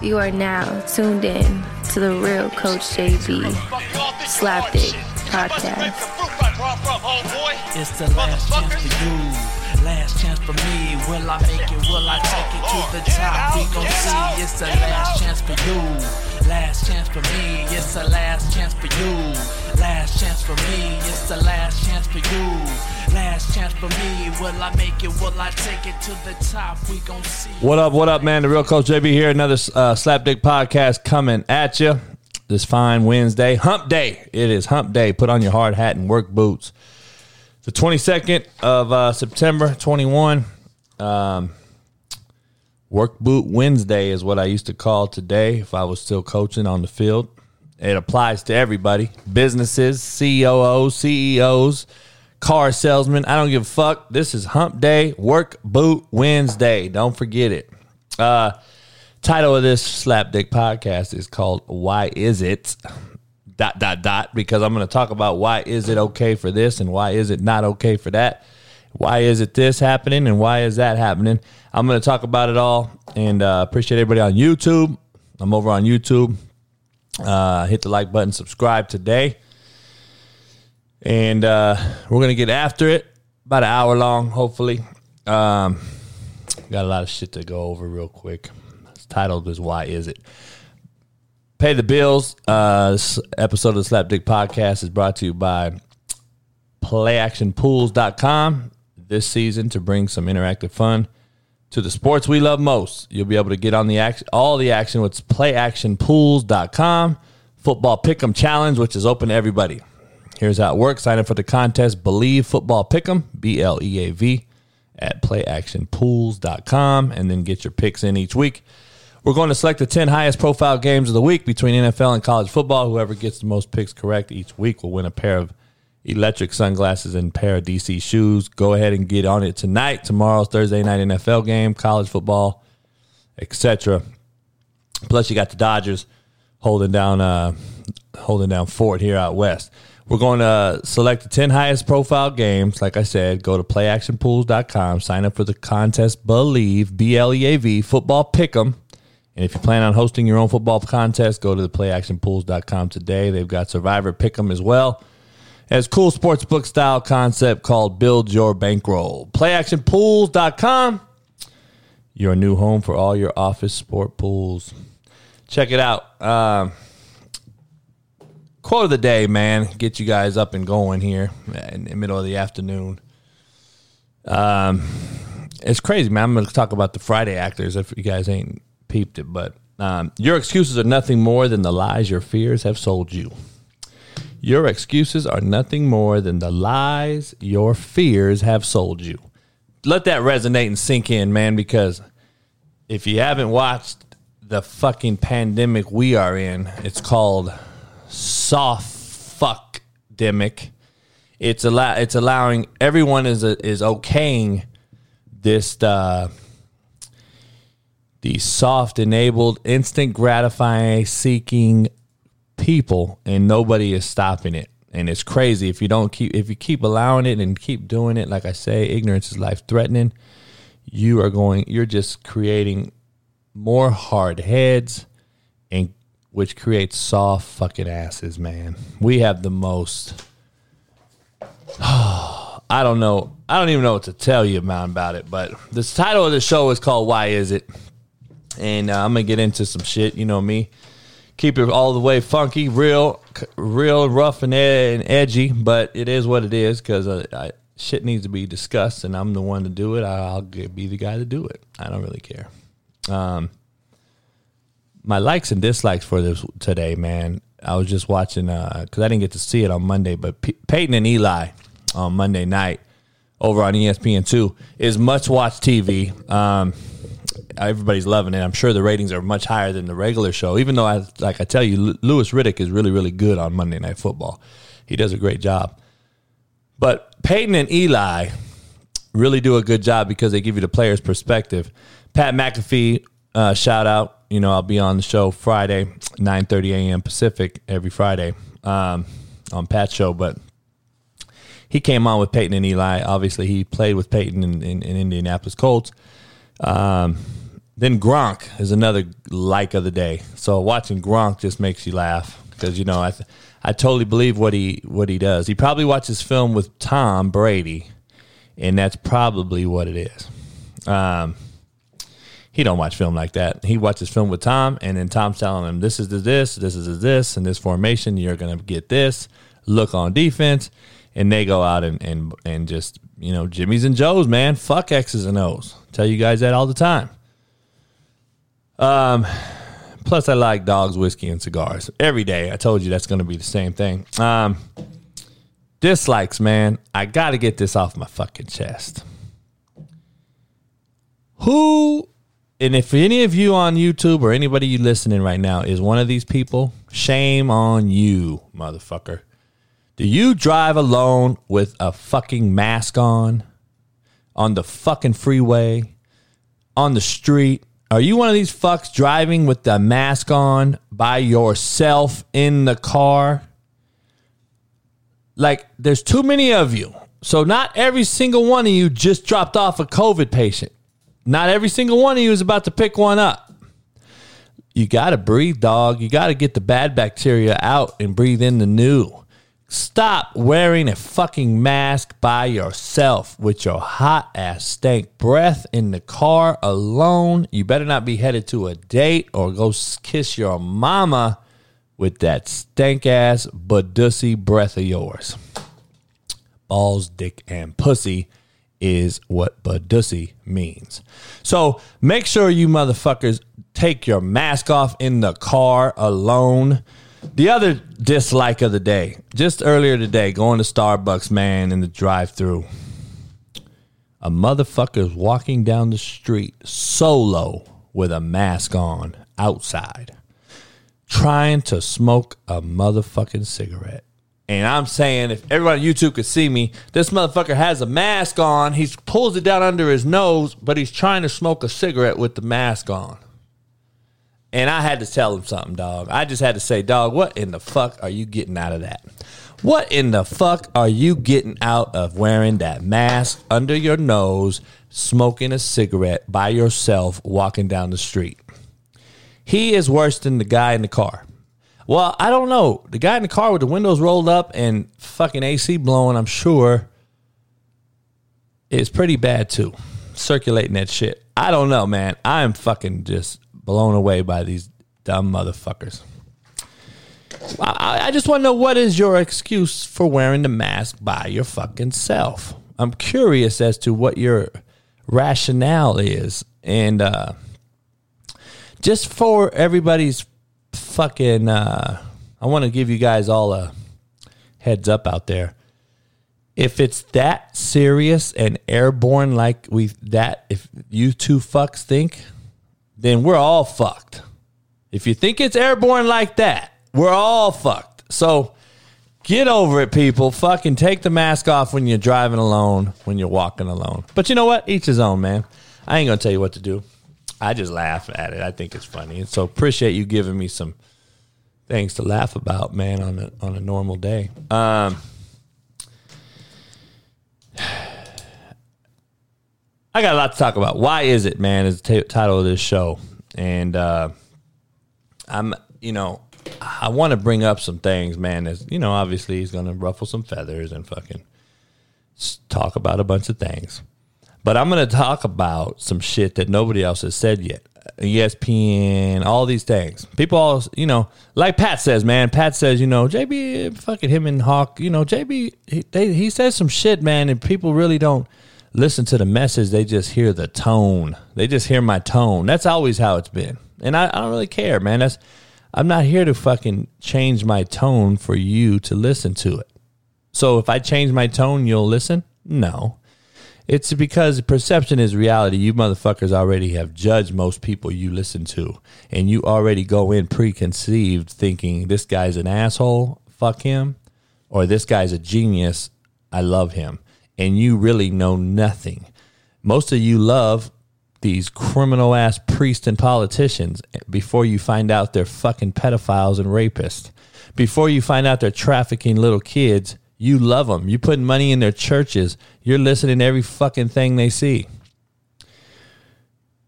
You are now tuned in to the real Coach JB Slapdick podcast. It's the last chance for you, last chance for me. Will I make it? Will I take it to the top? We gon' see. It's the last chance for you, last chance for me. It's the last chance for you, last chance for me. It's the last chance for you. Last chance for me. Will I make it? Will I take it to the top? We gon' see. What up, what up, man? The real Coach JB here. Another uh, Slapdick podcast coming at you this fine Wednesday. Hump day. It is hump day. Put on your hard hat and work boots. The 22nd of uh, September 21. Um, work boot Wednesday is what I used to call today if I was still coaching on the field. It applies to everybody businesses, COOs, CEOs car salesmen. I don't give a fuck. This is Hump Day, Work Boot Wednesday. Don't forget it. Uh, title of this Slapdick podcast is called "Why Is It." Dot dot dot. Because I'm going to talk about why is it okay for this and why is it not okay for that. Why is it this happening and why is that happening? I'm going to talk about it all and uh, appreciate everybody on YouTube. I'm over on YouTube. Uh, hit the like button, subscribe today and uh, we're gonna get after it. About an hour long, hopefully. Um, got a lot of shit to go over real quick. It's titled is "Why Is It." Pay the bills. Uh, this episode of the Slapdick Podcast is brought to you by PlayActionPools.com. This season to bring some interactive fun to the sports we love most. You'll be able to get on the action, all the action with PlayActionPools.com. Football Pick'em Challenge, which is open to everybody. Here's how it works. Sign up for the contest Bleav Football Pick'em, B L E A V, at playactionpools.com, and then get your picks in each week. We're going to select the 10 highest profile games of the week between NFL and college football. Whoever gets the most picks correct each week will win a pair of electric sunglasses and pair of DC shoes. Go ahead and get on it tonight. Tomorrow's Thursday night NFL game, college football, etc. Plus, you got the Dodgers holding down uh, holding down Fort here out west. We're going to select the 10 highest profile games. Like I said, go to playactionpools.com, sign up for the contest Bleav, B L E A V, football pick 'em. And if you plan on hosting your own football contest, go to the playactionpools.com today. They've got Survivor Pick'em as well. As cool sportsbook style concept called Build Your Bankroll. Playactionpools.com, your new home for all your office sport pools. Check it out. Um, quote of the day, man. Get you guys up and going here in the middle of the afternoon. Um, it's crazy, man. I'm going to talk about the Friday actors if you guys ain't peeped it, but um, your excuses are nothing more than the lies your fears have sold you. Your excuses are nothing more than the lies your fears have sold you. Let that resonate and sink in, man, because if you haven't watched the fucking pandemic we are in, it's called soft fuck demic. It's allow it's allowing everyone is a, is okaying this uh, the soft enabled instant gratifying seeking people and nobody is stopping it and it's crazy if you don't keep if you keep allowing it and keep doing it like i say ignorance is life threatening you are going you're just creating more hard heads and which creates soft fucking asses, man. We have the most. I don't know. I don't even know what to tell you, man, about it. But the title of the show is called "Why Is It," and uh, I'm gonna get into some shit. You know me, keep it all the way funky, real, real rough and, ed- and edgy. But it is what it is because uh, shit needs to be discussed, and I'm the one to do it. I'll be the guy to do it. I don't really care. Um, my likes and dislikes for this today, man. I was just watching because uh, I didn't get to see it on Monday, but P- Peyton and Eli on Monday night over on ESPN two is much watched TV. Um, everybody's loving it. I'm sure the ratings are much higher than the regular show. Even though I like I tell you, Louis Riddick is really really good on Monday Night Football. He does a great job. But Peyton and Eli really do a good job because they give you the player's perspective. Pat McAfee, uh, shout out you know, I'll be on the show Friday, 9.30 a.m. Pacific every Friday um, on Pat's show. But he came on with Peyton and Eli. Obviously, he played with Peyton in, in, in Indianapolis Colts. Um, Then Gronk is another like of the day. So watching Gronk just makes you laugh because you know I th- I totally believe what he what he does. He probably watches film with Tom Brady, and that's probably what it is. Um, he don't watch film like that. He watches film with Tom, and then Tom's telling him this is the this, this is the this, and this formation. You're gonna get this look on defense, and they go out and and and just you know Jimmys and Joes, man. Fuck X's and O's. Tell you guys that all the time. Um, plus I like dogs, whiskey, and cigars every day. I told you that's going to be the same thing. Um, dislikes, man. I got to get this off my fucking chest. Who, and if any of you on YouTube or anybody you listening right now is one of these people, shame on you, motherfucker. Do you drive alone with a fucking mask on on the fucking freeway, on the street? Are you one of these fucks driving with the mask on by yourself in the car? Like, there's too many of you. So, not every single one of you just dropped off a COVID patient. Not every single one of you is about to pick one up. You got to breathe, dog. You got to get the bad bacteria out and breathe in the new. Stop wearing a fucking mask by yourself with your hot ass stank breath in the car alone. You better not be headed to a date or go kiss your mama with that stank ass badussy breath of yours. Balls, dick, and pussy is what badussy means. So make sure you motherfuckers take your mask off in the car alone. The other dislike of the day, just earlier today, going to Starbucks, man, in the drive through. A motherfucker's walking down the street solo with a mask on outside, trying to smoke a motherfucking cigarette. And I'm saying, if everybody on YouTube could see me, this motherfucker has a mask on. He pulls it down under his nose, but he's trying to smoke a cigarette with the mask on. And I had to tell him something, dog. I just had to say, dog, what in the fuck are you getting out of that? What in the fuck are you getting out of wearing that mask under your nose, smoking a cigarette by yourself, walking down the street? He is worse than the guy in the car. Well, I don't know. The guy in the car with the windows rolled up and fucking AC blowing, I'm sure, is pretty bad too. Circulating that shit. I don't know, man. I'm fucking just blown away by these dumb motherfuckers. I, I just want to know what is your excuse for wearing the mask by your fucking self. I'm curious as to what your rationale is, and uh, just for everybody's fucking, uh, I want to give you guys all a heads up out there. If it's that serious and airborne, like we that, if you two fucks think, then we're all fucked. If you think it's airborne like that, we're all fucked. So get over it, people. Fucking take the mask off when you're driving alone, when you're walking alone. But you know what? Each his own, man. I ain't gonna tell you what to do. I just laugh at it. I think it's funny. And so appreciate you giving me some things to laugh about, man, on a on a normal day. Um I got a lot to talk about. Why is it, man? Is the t- title of this show, and uh, I'm, you know, I want to bring up some things, man. As you know, obviously he's going to ruffle some feathers and fucking talk about a bunch of things, but I'm going to talk about some shit that nobody else has said yet. ESPN, all these things. People all, you know, like Pat says, man. Pat says, you know, JB, fucking him and Hawk, you know, JB, he, they, he says some shit, man, and people really don't listen to the message, they just hear the tone. They just hear my tone. That's always how it's been. And I, I don't really care, man. That's I'm not here to fucking change my tone for you to listen to it. So if I change my tone, you'll listen? No. It's because perception is reality. You motherfuckers already have judged most people you listen to. And you already go in preconceived thinking this guy's an asshole, fuck him, or this guy's a genius, I love him and you really know nothing. Most of you love these criminal ass priests and politicians before you find out they're fucking pedophiles and rapists. Before you find out they're trafficking little kids, you love them. You put money in their churches. You're listening to every fucking thing they see.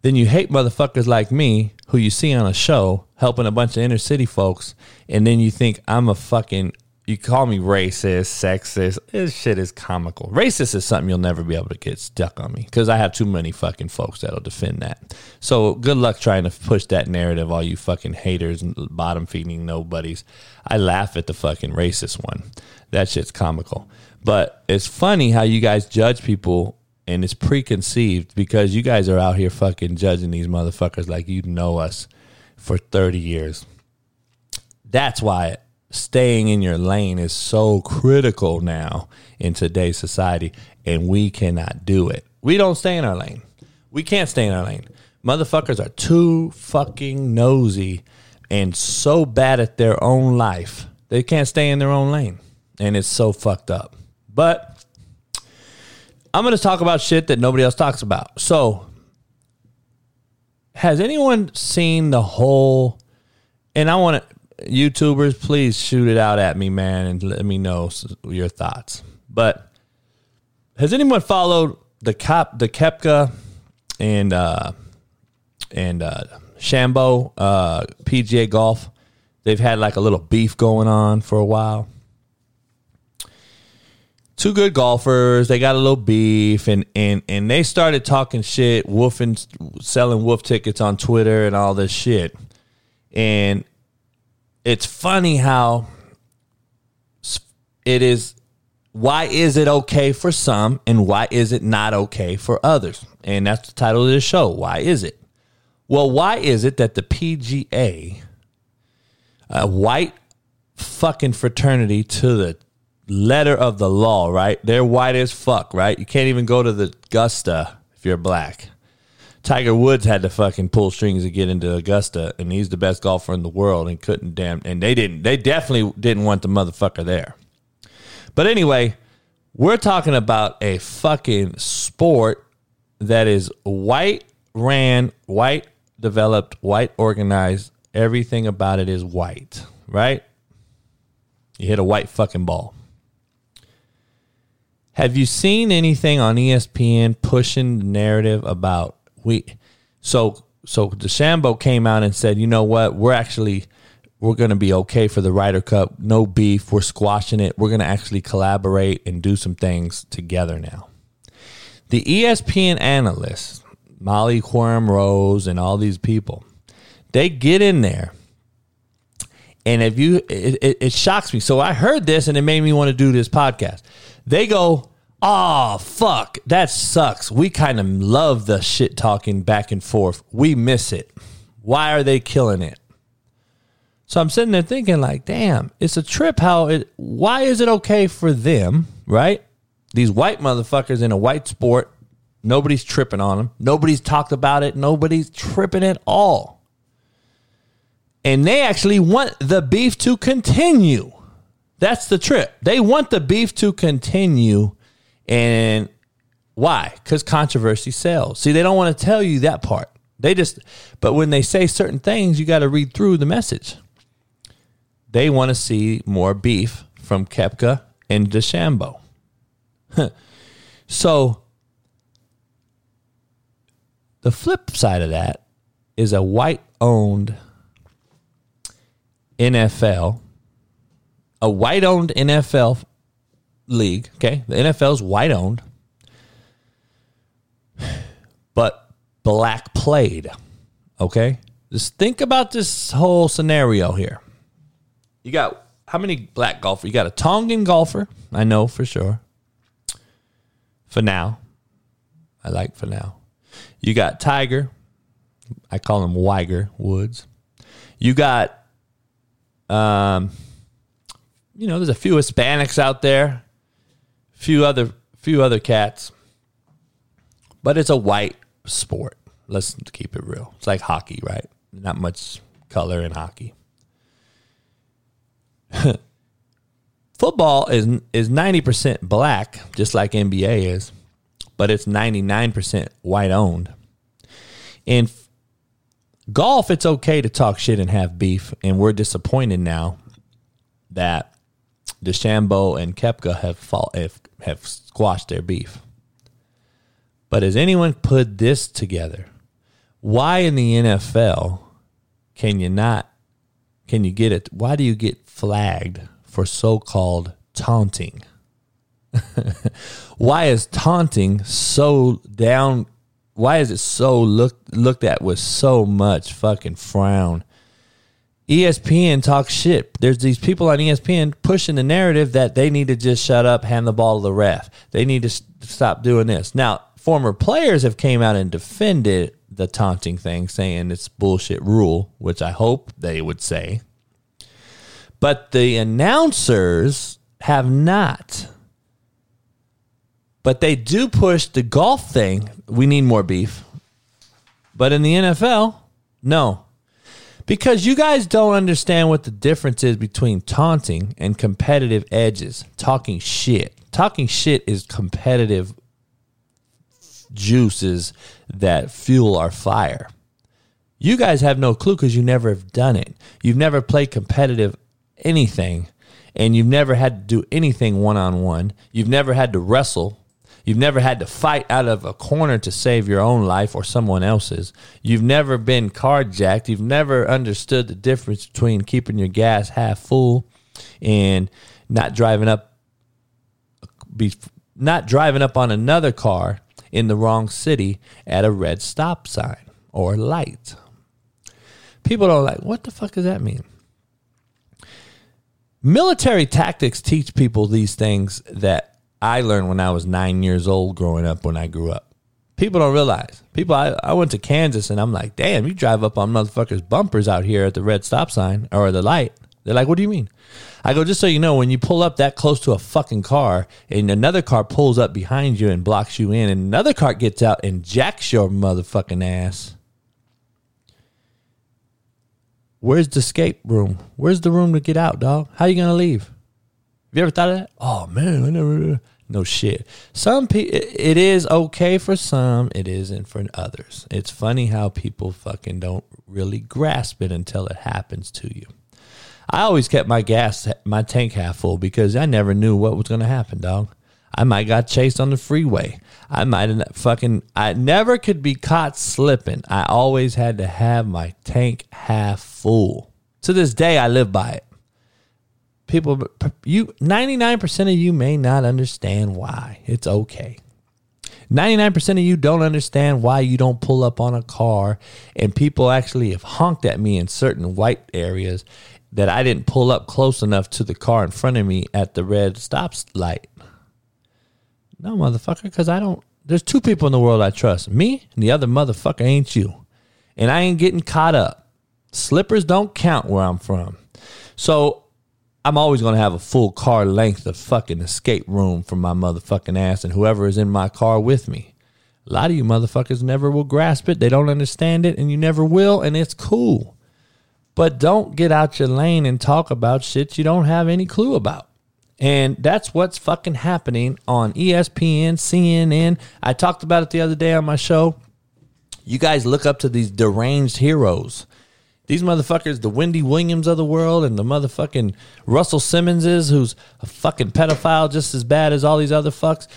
Then you hate motherfuckers like me who you see on a show helping a bunch of inner city folks, and then you think I'm a fucking you call me racist, sexist. This shit is comical. Racist is something you'll never be able to get stuck on me because I have too many fucking folks that'll defend that. So good luck trying to push that narrative, all you fucking haters and bottom feeding nobodies. I laugh at the fucking racist one. That shit's comical. But it's funny how you guys judge people and it's preconceived because you guys are out here fucking judging these motherfuckers like you know us for 30 years. That's why staying in your lane is so critical now in today's society, and we cannot do it. We don't stay in our lane. We can't stay in our lane. Motherfuckers are too fucking nosy and so bad at their own life. They can't stay in their own lane. And it's so fucked up. But I'm going to talk about shit that nobody else talks about. So, has anyone seen the whole and I want to YouTubers, please shoot it out at me, man, and let me know your thoughts. But has anyone followed the cop, the Koepka, and uh, and uh, Shambo uh, PGA Golf? They've had like a little beef going on for a while. Two good golfers. They got a little beef, and and and they started talking shit, woofing, selling wolf tickets on Twitter and all this shit. And it's funny how it is why is it okay for some and why is it not okay for others? And that's the title of this show. Why is it? Well, why is it that the PGA, a white fucking fraternity to the letter of the law, right? They're white as fuck, right? You can't even go to the Augusta if you're black. Tiger Woods had to fucking pull strings to get into Augusta, and he's the best golfer in the world, and couldn't damn. And they didn't. They definitely didn't want the motherfucker there. But anyway, we're talking about a fucking sport that is white ran, white developed, white organized. Everything about it is white, right? You hit a white fucking ball. Have you seen anything on ESPN pushing the narrative about we so so DeChambeau came out and said, you know what, we're actually we're going to be okay for the Ryder Cup. No beef. We're squashing it. We're going to actually collaborate and do some things together now. The ESPN analysts, Molly Qerim Rose, and all these people, they get in there. And if you, it, it, it shocks me. So I heard this and it made me want to do this podcast. They go, Oh, fuck. That sucks. We kind of love the shit talking back and forth. We miss it. Why are they killing it? So I'm sitting there thinking, like, damn, it's a trip how it, why is it okay for them, right? These white motherfuckers in a white sport, nobody's tripping on them. Nobody's talked about it. Nobody's tripping at all. And they actually want the beef to continue. That's the trip. They want the beef to continue and why? Because controversy sells. See, they don't want to tell you that part. They just, but when they say certain things, you got to read through the message. They want to see more beef from Koepka and DeChambeau. so, the flip side of that is a white owned NFL, a white owned NFL league. Okay, the NFL is white owned, but black played. Okay, just think about this whole scenario here. You got how many black golfers? You got a Tongan golfer, I know for sure. For now, I like for now. You got Tiger, I call him Weiger Woods. You got, um, you know, there's a few Hispanics out there few other few other cats, but it's a white sport. Let's keep it real. It's like hockey, right? Not much color in hockey. Football is is ninety percent black, just like NBA is, but it's ninety nine percent white owned. In f- golf, it's okay to talk shit and have beef, and we're disappointed now that DeChambeau and Koepka have, fall, have have squashed their beef. But has anyone put this together? Why in the NFL can you not can you get it? Why do you get flagged for so-called taunting? why is taunting so down why is it so looked looked at with so much fucking frown? ESPN talks shit. There's these people on ESPN pushing the narrative that they need to just shut up, hand the ball to the ref. They need to stop doing this. Now, former players have came out and defended the taunting thing, saying it's bullshit rule, which I hope they would say. But the announcers have not. But they do push the golf thing. We need more beef. But in the NFL, no. Because you guys don't understand what the difference is between taunting and competitive edges. Talking shit. Talking shit is competitive juices that fuel our fire. You guys have no clue because you never have done it. You've never played competitive anything, and you've never had to do anything one on one. You've never had to wrestle You've never had to fight out of a corner to save your own life or someone else's. You've never been carjacked. You've never understood the difference between keeping your gas half full and not driving up be not driving up on another car in the wrong city at a red stop sign or light. People don't like, what the fuck does that mean? Military tactics teach people these things that I learned when I was nine years old growing up when I grew up. People don't realize. People, I, I went to Kansas and I'm like, damn, you drive up on motherfuckers' bumpers out here at the red stop sign or the light. They're like, what do you mean? I go, just so you know, when you pull up that close to a fucking car and another car pulls up behind you and blocks you in, and another car gets out and jacks your motherfucking ass. Where's the escape room? Where's the room to get out, dog? How you gonna leave? Have you ever thought of that? Oh man, I never. No shit. Some people, it is okay for some, it isn't for others. It's funny how people fucking don't really grasp it until it happens to you. I always kept my gas, my tank half full because I never knew what was to happen, dog. I might got chased on the freeway. I might have fucking. I never could be caught slipping. I always had to have my tank half full. To this day, I live by it people you 99% of you may not understand why it's okay 99% of you don't understand why you don't pull up on a car and people actually have honked at me in certain white areas that I didn't pull up close enough to the car in front of me at the red stop light. No, motherfucker, because I don't. There's two people in the world I trust me and the other motherfucker ain't you. And I ain't getting caught up. Slippers don't count where I'm from. So I'm always going to have a full car length of fucking escape room for my motherfucking ass and whoever is in my car with me. A lot of you motherfuckers never will grasp it. They don't understand it, and you never will, and it's cool. But don't get out your lane and talk about shit you don't have any clue about. And that's what's fucking happening on ESPN, CNN. I talked about it the other day on my show. You guys look up to these deranged heroes these motherfuckers, the Wendy Williams of the world and the motherfucking Russell Simmonses, who's a fucking pedophile just as bad as all these other fucks.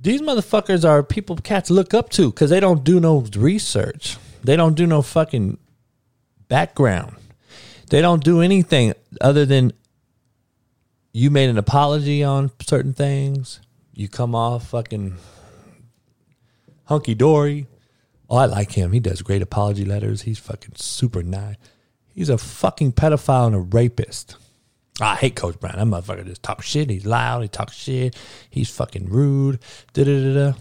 These motherfuckers are people cats look up to because they don't do no research. They don't do no fucking background. They don't do anything other than you made an apology on certain things. You come off fucking hunky dory. Oh, I like him. He does great apology letters. He's fucking super nice. He's a fucking pedophile and a rapist. I hate Coach Brown. That motherfucker just talks shit. He's loud. He talks shit. He's fucking rude. Da da da da.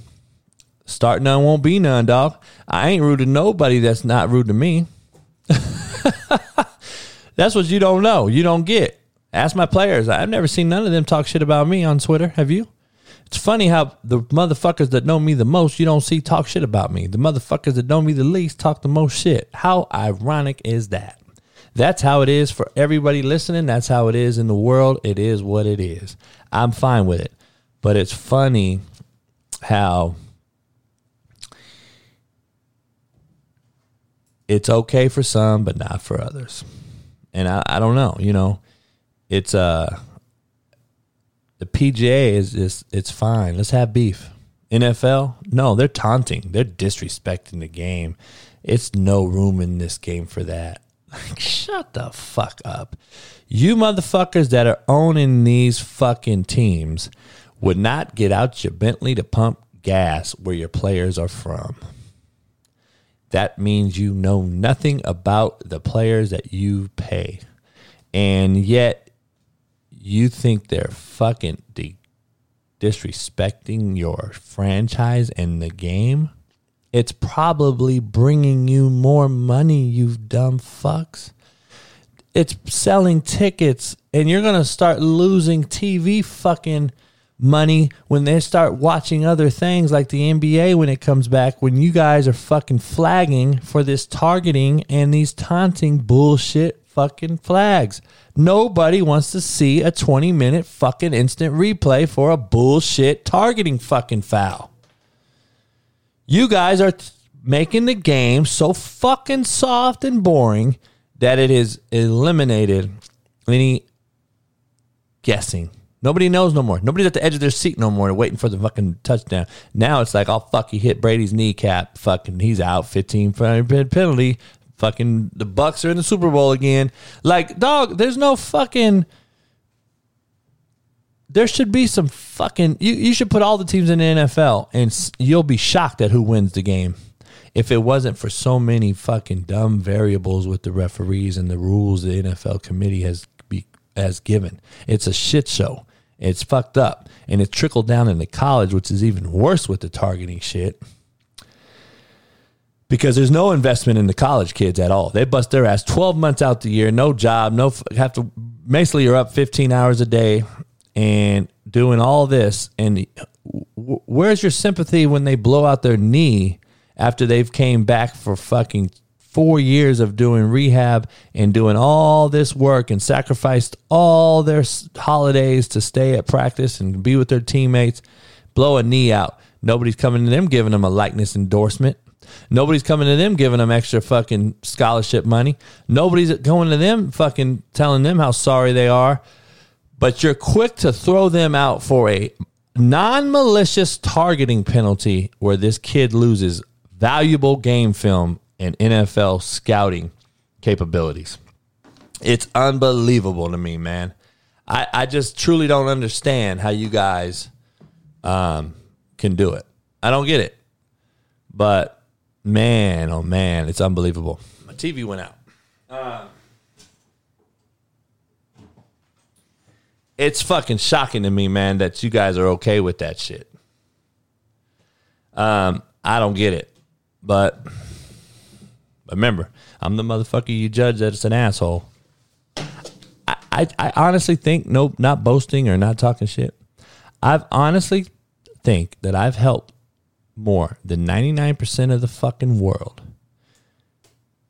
Start none won't be none, dog. I ain't rude to nobody that's not rude to me. that's what you don't know. You don't get. Ask my players. I've never seen none of them talk shit about me on Twitter. Have you? It's funny how the motherfuckers that know me the most, you don't see talk shit about me. The motherfuckers that know me the least talk the most shit. How ironic is that? That's how it is for everybody listening. That's how it is in the world. It is what it is. I'm fine with it. But it's funny how it's okay for some, but not for others. And I, I don't know, you know, it's uh the PGA is just it's fine. Let's have beef. NFL, no, they're taunting. They're disrespecting the game. It's no room in this game for that. Like, shut the fuck up. You motherfuckers that are owning these fucking teams would not get out your Bentley to pump gas where your players are from. That means you know nothing about the players that you pay. And yet you think they're fucking de- disrespecting your franchise and the game. It's probably bringing you more money, you dumb fucks. It's selling tickets, and you're going to start losing TV fucking money when they start watching other things like the NBA when it comes back, when you guys are fucking flagging for this targeting and these taunting bullshit fucking flags. Nobody wants to see a 20 minute fucking instant replay for a bullshit targeting fucking foul. You guys are making the game so fucking soft and boring that it has eliminated any guessing. Nobody knows no more. Nobody's at the edge of their seat no more waiting for the fucking touchdown. Now it's like, oh, fuck, he hit Brady's kneecap. Fucking, he's out 15 penalty. Fucking, the Bucks are in the Super Bowl again. Like, dog, there's no fucking. There should be some fucking. You, you should put all the teams in the NFL and you'll be shocked at who wins the game. If it wasn't for so many fucking dumb variables with the referees and the rules the NFL committee has be, has given, it's a shit show. It's fucked up. And it trickled down into college, which is even worse with the targeting shit. Because there's no investment in the college kids at all. They bust their ass 12 months out the year, no job, no have to basically you're up 15 hours a day and doing all this and where's your sympathy when they blow out their knee after they've came back for fucking four years of doing rehab and doing all this work and sacrificed all their holidays to stay at practice and be with their teammates, blow a knee out. Nobody's coming to them giving them a likeness endorsement. Nobody's coming to them giving them extra fucking scholarship money. Nobody's going to them fucking telling them how sorry they are. But you're quick to throw them out for a non malicious targeting penalty where this kid loses valuable game film and NFL scouting capabilities. It's unbelievable to me, man. I, I just truly don't understand how you guys um, can do it. I don't get it. But man, oh man, it's unbelievable. My TV went out. Uh, it's fucking shocking to me, man, that you guys are okay with that shit. Um, I don't get it. But remember, I'm the motherfucker you judge that it's an asshole. I, I, I honestly think, nope, not boasting or not talking shit. I've honestly think that I've helped more than 99% of the fucking world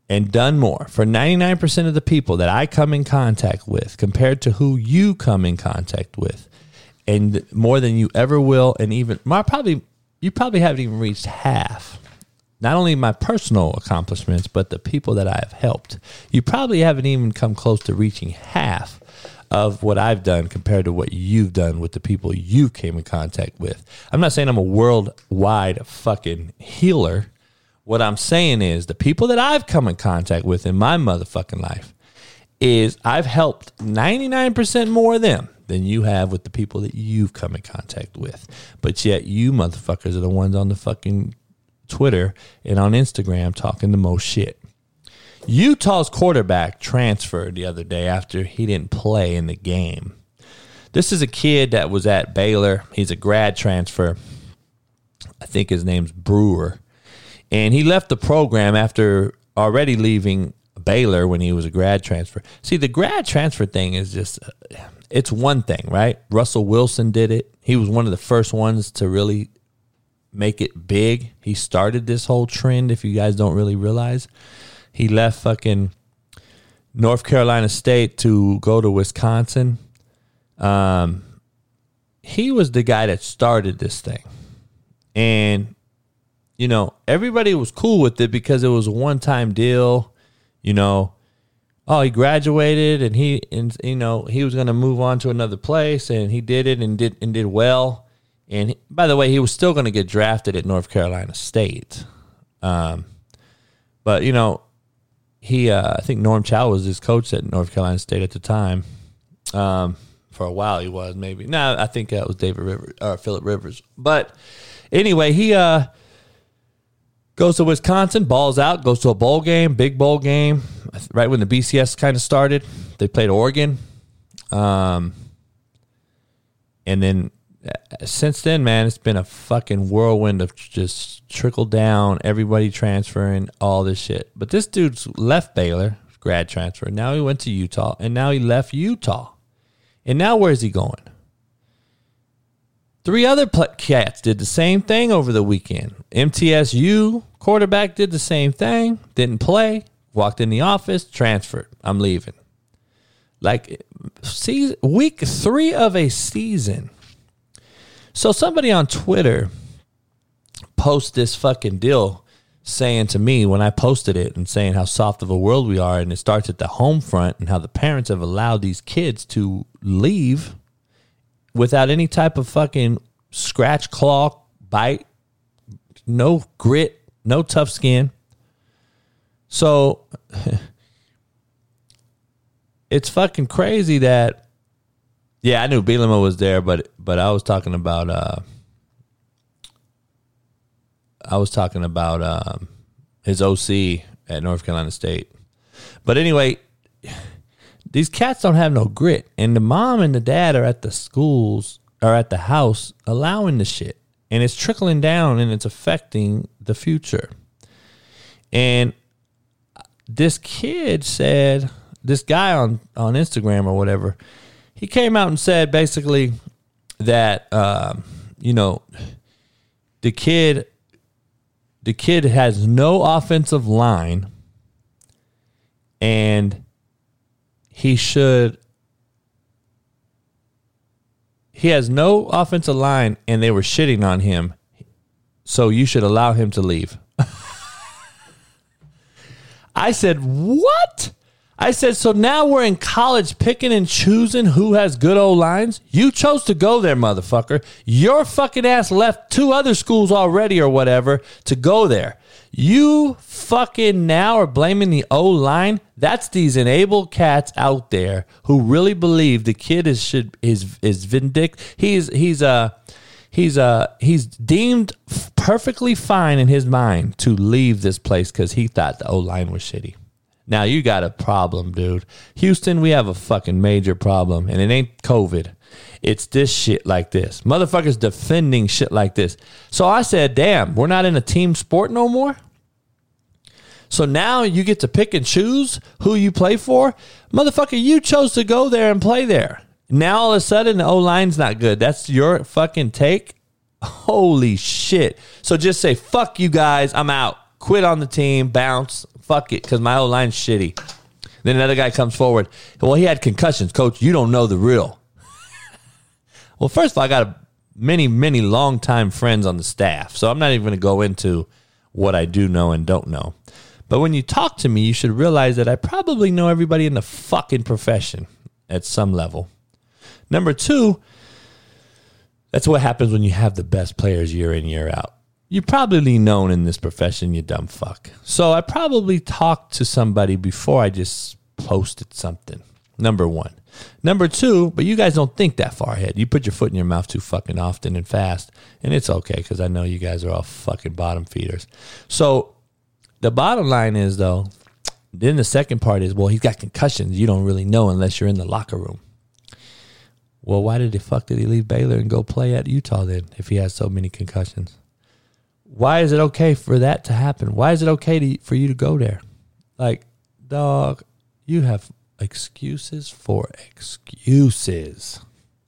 and done more for 99% of the people that I come in contact with compared to who you come in contact with. And more than you ever will. And even, my probably, you probably haven't even reached half not only my personal accomplishments, but the people that I have helped. You probably haven't even come close to reaching half of what I've done compared to what you've done with the people you came in contact with. I'm not saying I'm a worldwide fucking healer. What I'm saying is the people that I've come in contact with in my motherfucking life is I've helped 99% more of them than you have with the people that you've come in contact with. But yet you motherfuckers are the ones on the fucking Twitter and on Instagram talking the most shit. Utah's quarterback transferred the other day after he didn't play in the game. This is a kid that was at Baylor. He's a grad transfer. I think his name's Brewer. And he left the program after already leaving Baylor when he was a grad transfer. See, the grad transfer thing is just, uh, it's one thing, right? Russell Wilson did it. He was one of the first ones to really make it big. He started this whole trend, if you guys don't really realize. He left fucking North Carolina State to go to Wisconsin. Um, he was the guy that started this thing. And, you know, everybody was cool with it because it was a one time deal. You know, oh, he graduated and he, and, you know, he was going to move on to another place and he did it and did, and did well. And by the way, he was still going to get drafted at North Carolina State. Um, But you know, he uh, I think Norm Chow was his coach at North Carolina State at the time. Um, for a while he was maybe. No, I think that was David Rivers or Philip Rivers. But anyway, he uh goes to Wisconsin, balls out, goes to a bowl game, big bowl game, right when the BCS kind of started. They played Oregon. Um and then since then, man, it's been a fucking whirlwind of just trickle down, everybody transferring, all this shit. But this dude's left Baylor, grad transfer. Now he went to Utah, and now he left Utah. And now where's he going? Three other cats did the same thing over the weekend. MTSU quarterback did the same thing, didn't play, walked in the office, transferred. I'm leaving. Like season, week three of a season. So somebody on Twitter post this fucking deal saying to me when I posted it and saying how soft of a world we are, and it starts at the home front and how the parents have allowed these kids to leave without any type of fucking scratch, claw, bite, no grit, no tough skin. So it's fucking crazy that yeah, I knew Bielema was there, but but I was talking about uh I was talking about um, his OC at North Carolina State. But anyway, these cats don't have no grit, and the mom and the dad are at the schools or at the house allowing the shit, and it's trickling down and it's affecting the future. And this kid said, this guy on on Instagram or whatever, he came out and said basically that um, you know the kid the kid has no offensive line and he should he has no offensive line and they were shitting on him so you should allow him to leave. I said what I said, so now we're in college picking and choosing who has good old lines. You chose to go there, motherfucker. Your fucking ass left two other schools already or whatever to go there. You fucking now are blaming the O line. That's these enabled cats out there who really believe the kid is should is is vindic. He's he's uh he's uh he's deemed perfectly fine in his mind to leave this place because he thought the O line was shitty. Now you got a problem, dude. Houston, we have a fucking major problem, and it ain't COVID. It's this shit like this. Motherfuckers defending shit like this. So I said, damn, we're not in a team sport no more. So now you get to pick and choose who you play for. Motherfucker, you chose to go there and play there. Now all of a sudden the O line's not good. That's your fucking take. Holy shit. So just say, fuck you guys, I'm out. Quit on the team, bounce, fuck it, because my old line's shitty. Then another guy comes forward. Well, he had concussions, coach. You don't know the real. well, first of all, I got a, many, many longtime friends on the staff, so I'm not even going to go into what I do know and don't know. But when you talk to me, you should realize that I probably know everybody in the fucking profession at some level. Number two, that's what happens when you have the best players year in, year out you're probably known in this profession, you dumb fuck. So I probably talked to somebody before I just posted something. Number one. Number two, but you guys don't think that far ahead. You put your foot in your mouth too fucking often and fast, and it's okay because I know you guys are all fucking bottom feeders. So the bottom line is though, then the second part is, well, he's got concussions. You don't really know unless you're in the locker room. Well, why did the fuck did he leave Baylor and go play at Utah then if he has so many concussions? Why is it okay for that to happen? Why is it okay to, for you to go there? Like, dog, you have excuses for excuses.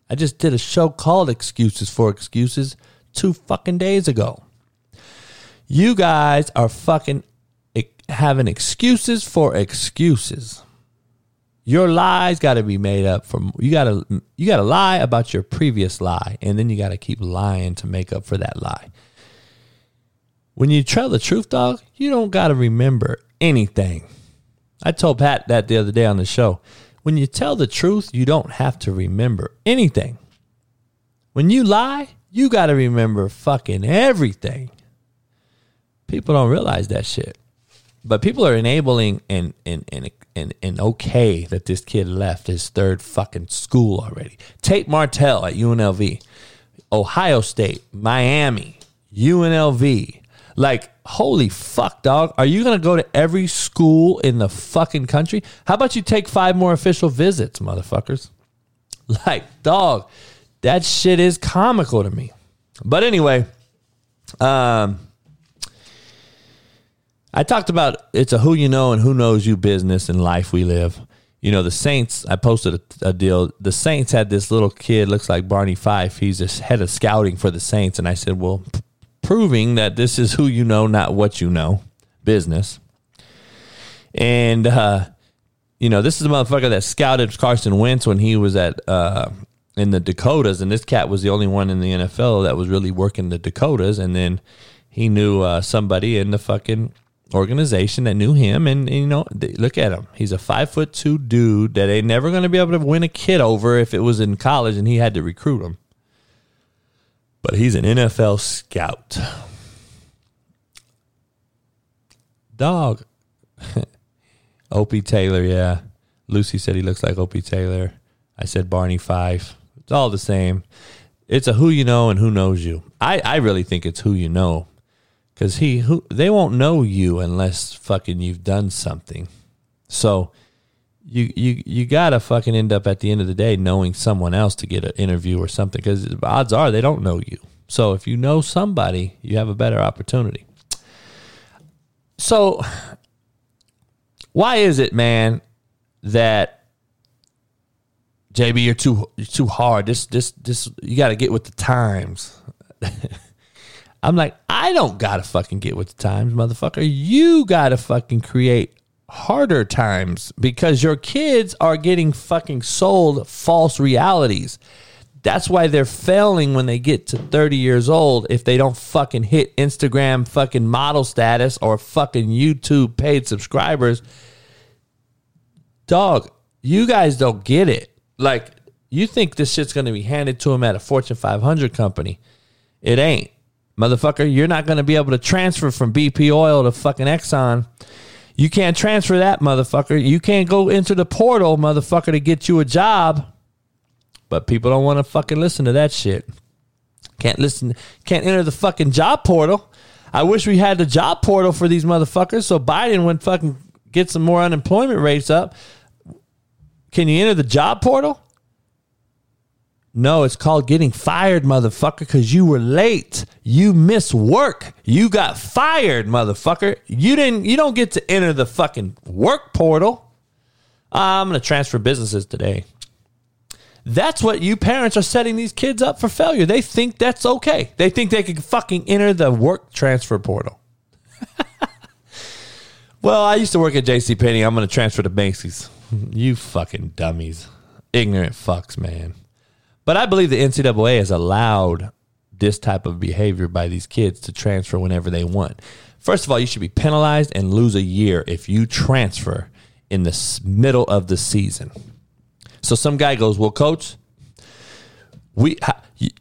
I just did a show called Excuses for Excuses two fucking days ago. You guys are fucking having excuses for excuses. Your lies got to be made up from you got to you got to lie about your previous lie and then you got to keep lying to make up for that lie. When you tell the truth, dog, you don't got to remember anything. I told Pat that the other day on the show. When you tell the truth, you don't have to remember anything. When you lie, you got to remember fucking everything. People don't realize that shit. But people are enabling and and and and, and okay that this kid left his third fucking school already. Tate Martell at UNLV, Ohio State, Miami, UNLV. Like, holy fuck, dog. Are you going to go to every school in the fucking country? How about you take five more official visits, motherfuckers? Like, dog, that shit is comical to me. But anyway, um, I talked about it's a who you know and who knows you business and life we live. You know, the Saints, I posted a, a, deal. The Saints had this little kid, looks like Barney Fife. He's just head of scouting for the Saints. And I said, well, proving that this is who you know, not what you know business. And, uh, you know, this is a motherfucker that scouted Carson Wentz when he was at uh, in the Dakotas, and this cat was the only one in the NFL that was really working the Dakotas. And then he knew uh, somebody in the fucking organization that knew him, and, and you know, they, look at him. He's a five foot two dude that ain't never going to be able to win a kid over if it was in college, and he had to recruit him. But he's an NFL scout. Dog. Opie Taylor, yeah. Lucy said he looks like Opie Taylor. I said Barney Fife. It's all the same. It's a who you know and who knows you. I, I really think it's who you know. Cause he who they won't know you unless fucking you've done something. So you you you gotta fucking end up at the end of the day knowing someone else to get an interview or something. Because odds are they don't know you. So if you know somebody, you have a better opportunity. So why is it, man, that JB you're too you're too hard. This this this you got to get with the times. I'm like, I don't gotta fucking get with the times, motherfucker. You gotta fucking create harder times because your kids are getting fucking sold false realities. That's why they're failing when they get to 30 years old if they don't fucking hit Instagram fucking model status or fucking YouTube paid subscribers. Dog, you guys don't get it. Like, you think this shit's gonna be handed to them at a Fortune 500 company. It ain't. Motherfucker, you're not going to be able to transfer from BP oil to fucking Exxon. You can't transfer that, motherfucker. You can't go into the portal, motherfucker, to get you a job. But people don't want to fucking listen to that shit. Can't listen, can't enter the fucking job portal. I wish we had the job portal for these motherfuckers so Biden would fucking get some more unemployment rates up. Can you enter the job portal? No, it's called getting fired, motherfucker, because you were late. You missed work. You got fired, motherfucker. You didn't you don't get to enter the fucking work portal. I'm gonna transfer businesses today. That's what you parents are setting these kids up for failure. They think that's okay. They think they can fucking enter the work transfer portal. well, I used to work at JC Penney. I'm gonna transfer to Macy's. You fucking dummies. Ignorant fucks, man. But I believe the NCAA has allowed this type of behavior by these kids to transfer whenever they want. First of all, you should be penalized and lose a year if you transfer in the middle of the season. So some guy goes, "Well, coach, we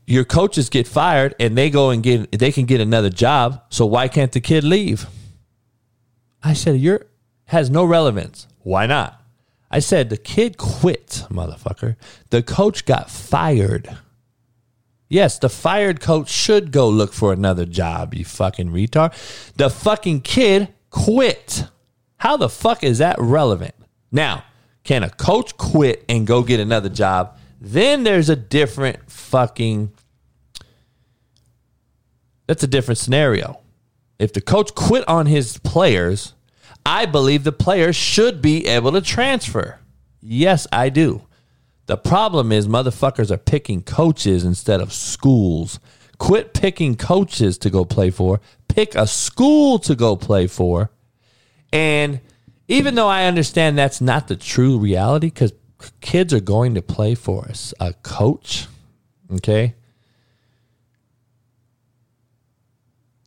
your coaches get fired and they go and get they can get another job. So why can't the kid leave?" I said, "You're has no relevance. Why not?" I said the kid quit, motherfucker. The coach got fired. Yes, the fired coach should go look for another job, you fucking retard. The fucking kid quit. How the fuck is that relevant? Now, can a coach quit and go get another job? Then there's a different fucking that's a different scenario. If the coach quit on his players, I believe the players should be able to transfer. Yes, I do. The problem is motherfuckers are picking coaches instead of schools. Quit picking coaches to go play for. Pick a school to go play for. And even though I understand that's not the true reality, because kids are going to play for us, a coach, okay?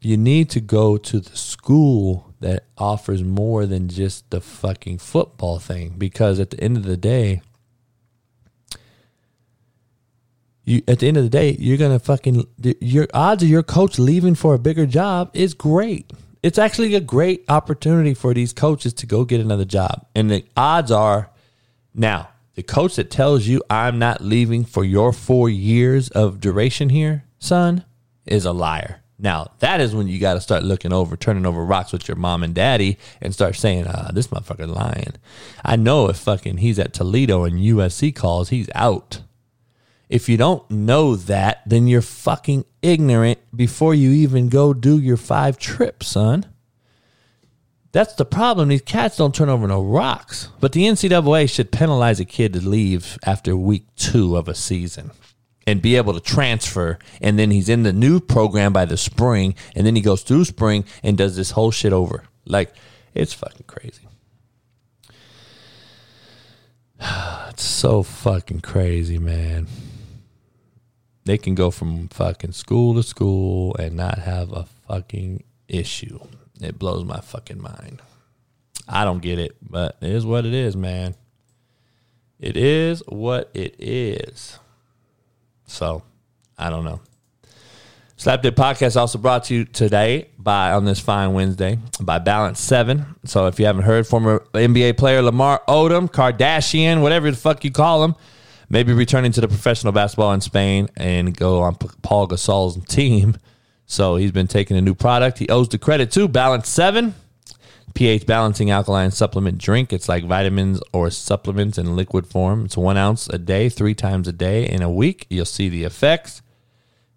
You need to go to the school that offers more than just the fucking football thing because at the end of the day you at the end of the day you're gonna fucking your odds of your coach leaving for a bigger job is great it's actually a great opportunity for these coaches to go get another job. And the odds are now, the coach that tells you I'm not leaving for your four years of duration here, son, is a liar. Now, that is when you got to start looking over, turning over rocks with your mom and daddy and start saying, uh, this motherfucker lying. I know if fucking he's at Toledo and USC calls, he's out. If you don't know that, then you're fucking ignorant before you even go do your five trips, son. That's the problem. These cats don't turn over no rocks. But the NCAA should penalize a kid to leave after week two of a season and be able to transfer. And then he's in the new program by the spring. And then he goes through spring and does this whole shit over. Like, it's fucking crazy. It's so fucking crazy, man. They can go from fucking school to school and not have a fucking issue. It blows my fucking mind. I don't get it, but it is what it is, man. It is what it is. So, I don't know. Slapdick Podcast also brought to you today by on this fine Wednesday by Balance Seven. So if you haven't heard, former NBA player Lamar Odom, Kardashian, whatever the fuck you call him, maybe returning to the professional basketball in Spain and go on Paul Gasol's team. So he's been taking a new product. He owes the credit to Balance Seven, pH balancing alkaline supplement drink. It's like vitamins or supplements in liquid form. It's one ounce a day, three times a day in a week. You'll see the effects.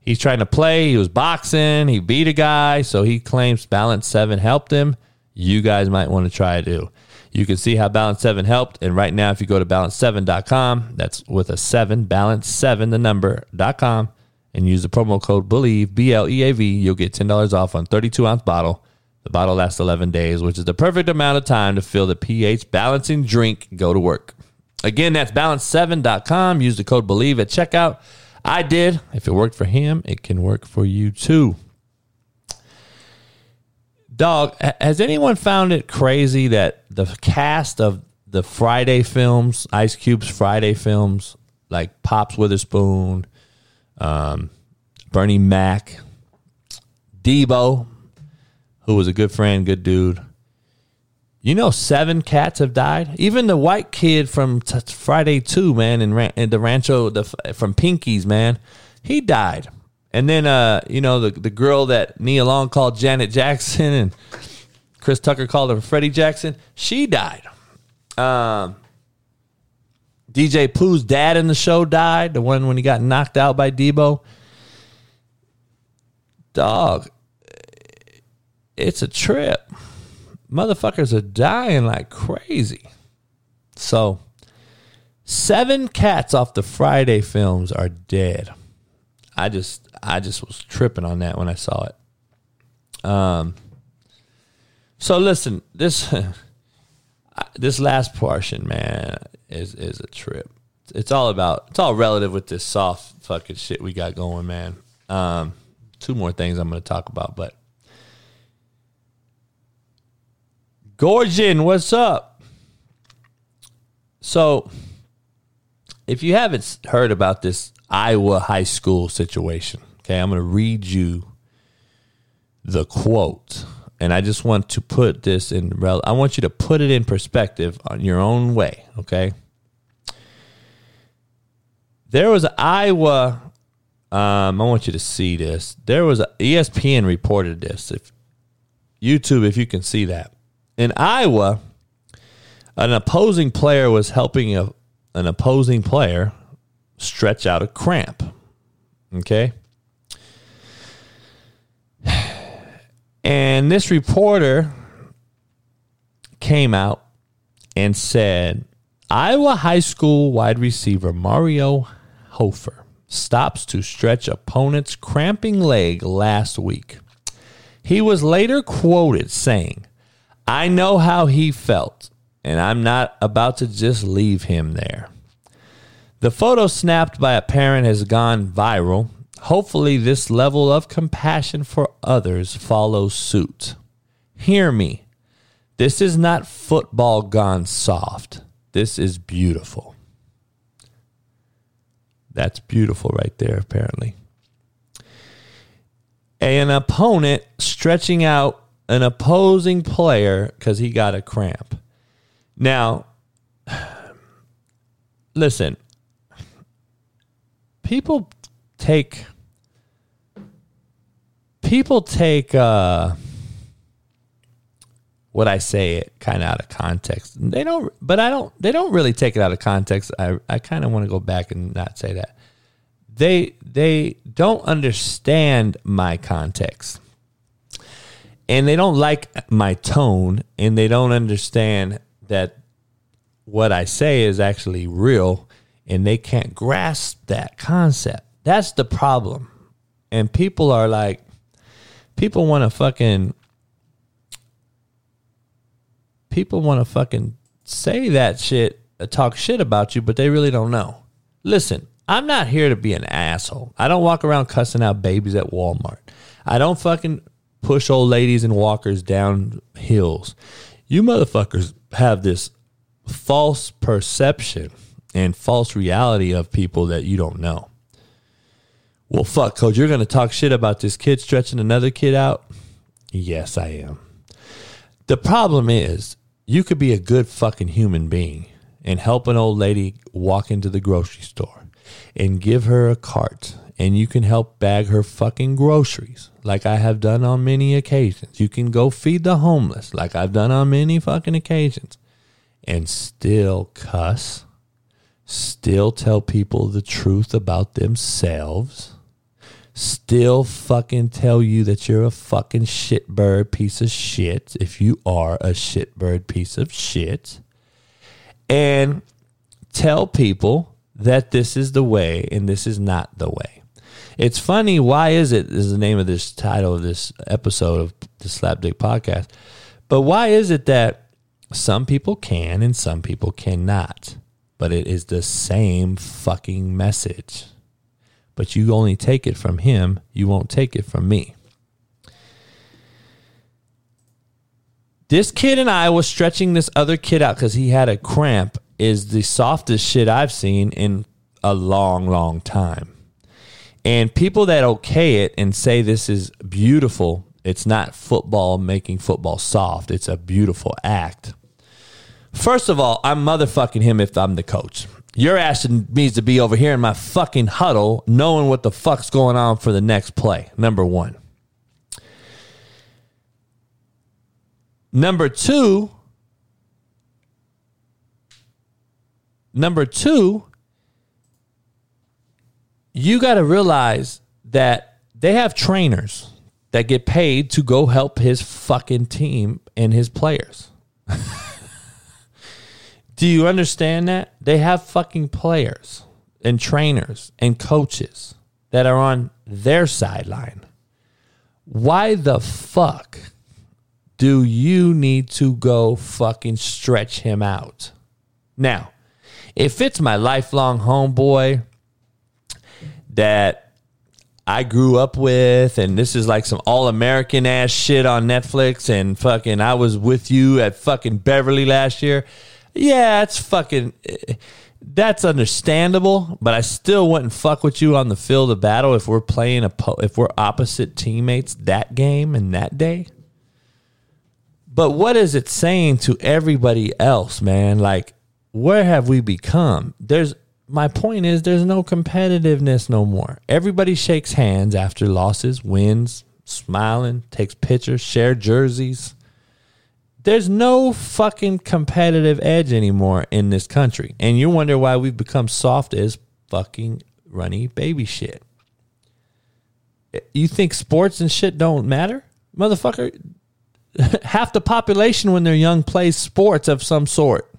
He's trying to play. He was boxing. He beat a guy. So he claims Balance 7 helped him. You guys might want to try it too. You can see how Balance 7 helped. And right now, if you go to balance7.com, that's with a 7, balance7, the number.com, and use the promo code BLEAV, B L E A V, you'll get $10 off on 32 ounce bottle. The bottle lasts 11 days, which is the perfect amount of time to fill the pH balancing drink. Go to work. Again, that's balance7.com. Use the code BLEAV at checkout. I did. If it worked for him, it can work for you too. Dog, has anyone found it crazy that the cast of the Friday films, Ice Cube's Friday films, like Pops Witherspoon, um, Bernie Mac, Debo, who was a good friend, good dude. You know, seven cats have died. Even the white kid from t- Friday Two, man, in, Ran- in the Rancho, the from Pinkies, man, he died. And then, uh, you know, the the girl that Nia Long called Janet Jackson and Chris Tucker called her Freddie Jackson, she died. Um, DJ Pooh's dad in the show died. The one when he got knocked out by Debo. Dog, it's a trip motherfuckers are dying like crazy. So, seven cats off the Friday films are dead. I just I just was tripping on that when I saw it. Um so listen, this this last portion, man, is is a trip. It's all about it's all relative with this soft fucking shit we got going, man. Um two more things I'm going to talk about, but Gorgon, what's up? So, if you haven't heard about this Iowa high school situation, okay, I'm going to read you the quote. And I just want to put this in, I want you to put it in perspective on your own way, okay? There was an Iowa, um, I want you to see this. There was a, ESPN reported this. If YouTube, if you can see that in Iowa, an opposing player was helping a, an opposing player stretch out a cramp. Okay. And this reporter came out and said Iowa high school wide receiver Mario Hofer stops to stretch opponent's cramping leg last week. He was later quoted saying, I know how he felt, and I'm not about to just leave him there. The photo snapped by a parent has gone viral. Hopefully, this level of compassion for others follows suit. Hear me. This is not football gone soft. This is beautiful. That's beautiful right there, apparently. An opponent stretching out an opposing player because he got a cramp. Now, listen, people take people take uh what I say it kind of out of context. They don't, but I don't. They don't really take it out of context. I I kind of want to go back and not say that. They they don't understand my context, and they don't like my tone, and they don't understand that what I say is actually real, and they can't grasp that concept. That's the problem, and people are like, people want to fucking people want to fucking say that shit, uh, talk shit about you, but they really don't know. Listen, I'm not here to be an asshole. I don't walk around cussing out babies at Walmart. I don't fucking push old ladies and walkers down hills. You motherfuckers have this false perception and false reality of people that you don't know. Well, fuck, coach, you're going to talk shit about this kid stretching another kid out? Yes, I am. The problem is, you could be a good fucking human being and help an old lady walk into the grocery store and give her a cart and you can help bag her fucking groceries like I have done on many occasions. You can go feed the homeless like I've done on many fucking occasions and still cuss, still tell people the truth about themselves still fucking tell you that you're a fucking shitbird piece of shit if you are a shitbird piece of shit and tell people that this is the way and this is not the way. It's funny, why is it is the name of this title of this episode of the Slapdick podcast. But why is it that some people can and some people cannot? But it is the same fucking message but you only take it from him, you won't take it from me. This kid and I was stretching this other kid out because he had a cramp, is the softest shit I've seen in a long, long time. And people that okay it and say this is beautiful, it's not football making football soft, it's a beautiful act. First of all, I'm motherfucking him if I'm the coach. Your ass needs to be over here in my fucking huddle knowing what the fuck's going on for the next play. Number one. Number two, number two, you got to realize that they have trainers that get paid to go help his fucking team and his players. Do you understand that? They have fucking players and trainers and coaches that are on their sideline. Why the fuck do you need to go fucking stretch him out? Now, if it's my lifelong homeboy that I grew up with, and this is like some all American ass shit on Netflix, and fucking I was with you at fucking Beverly last year yeah, it's fucking. That's understandable, but I still wouldn't fuck with you on the field of battle if we're playing a if we're opposite teammates that game and that day. But what is it saying to everybody else, man? Like, where have we become? There's my point is there's no competitiveness no more. Everybody shakes hands after losses, wins, smiling, takes pictures, share jerseys. There's no fucking competitive edge anymore in this country. And you wonder why we've become soft as fucking runny baby shit. You think sports and shit don't matter? Motherfucker, half the population when they're young plays sports of some sort.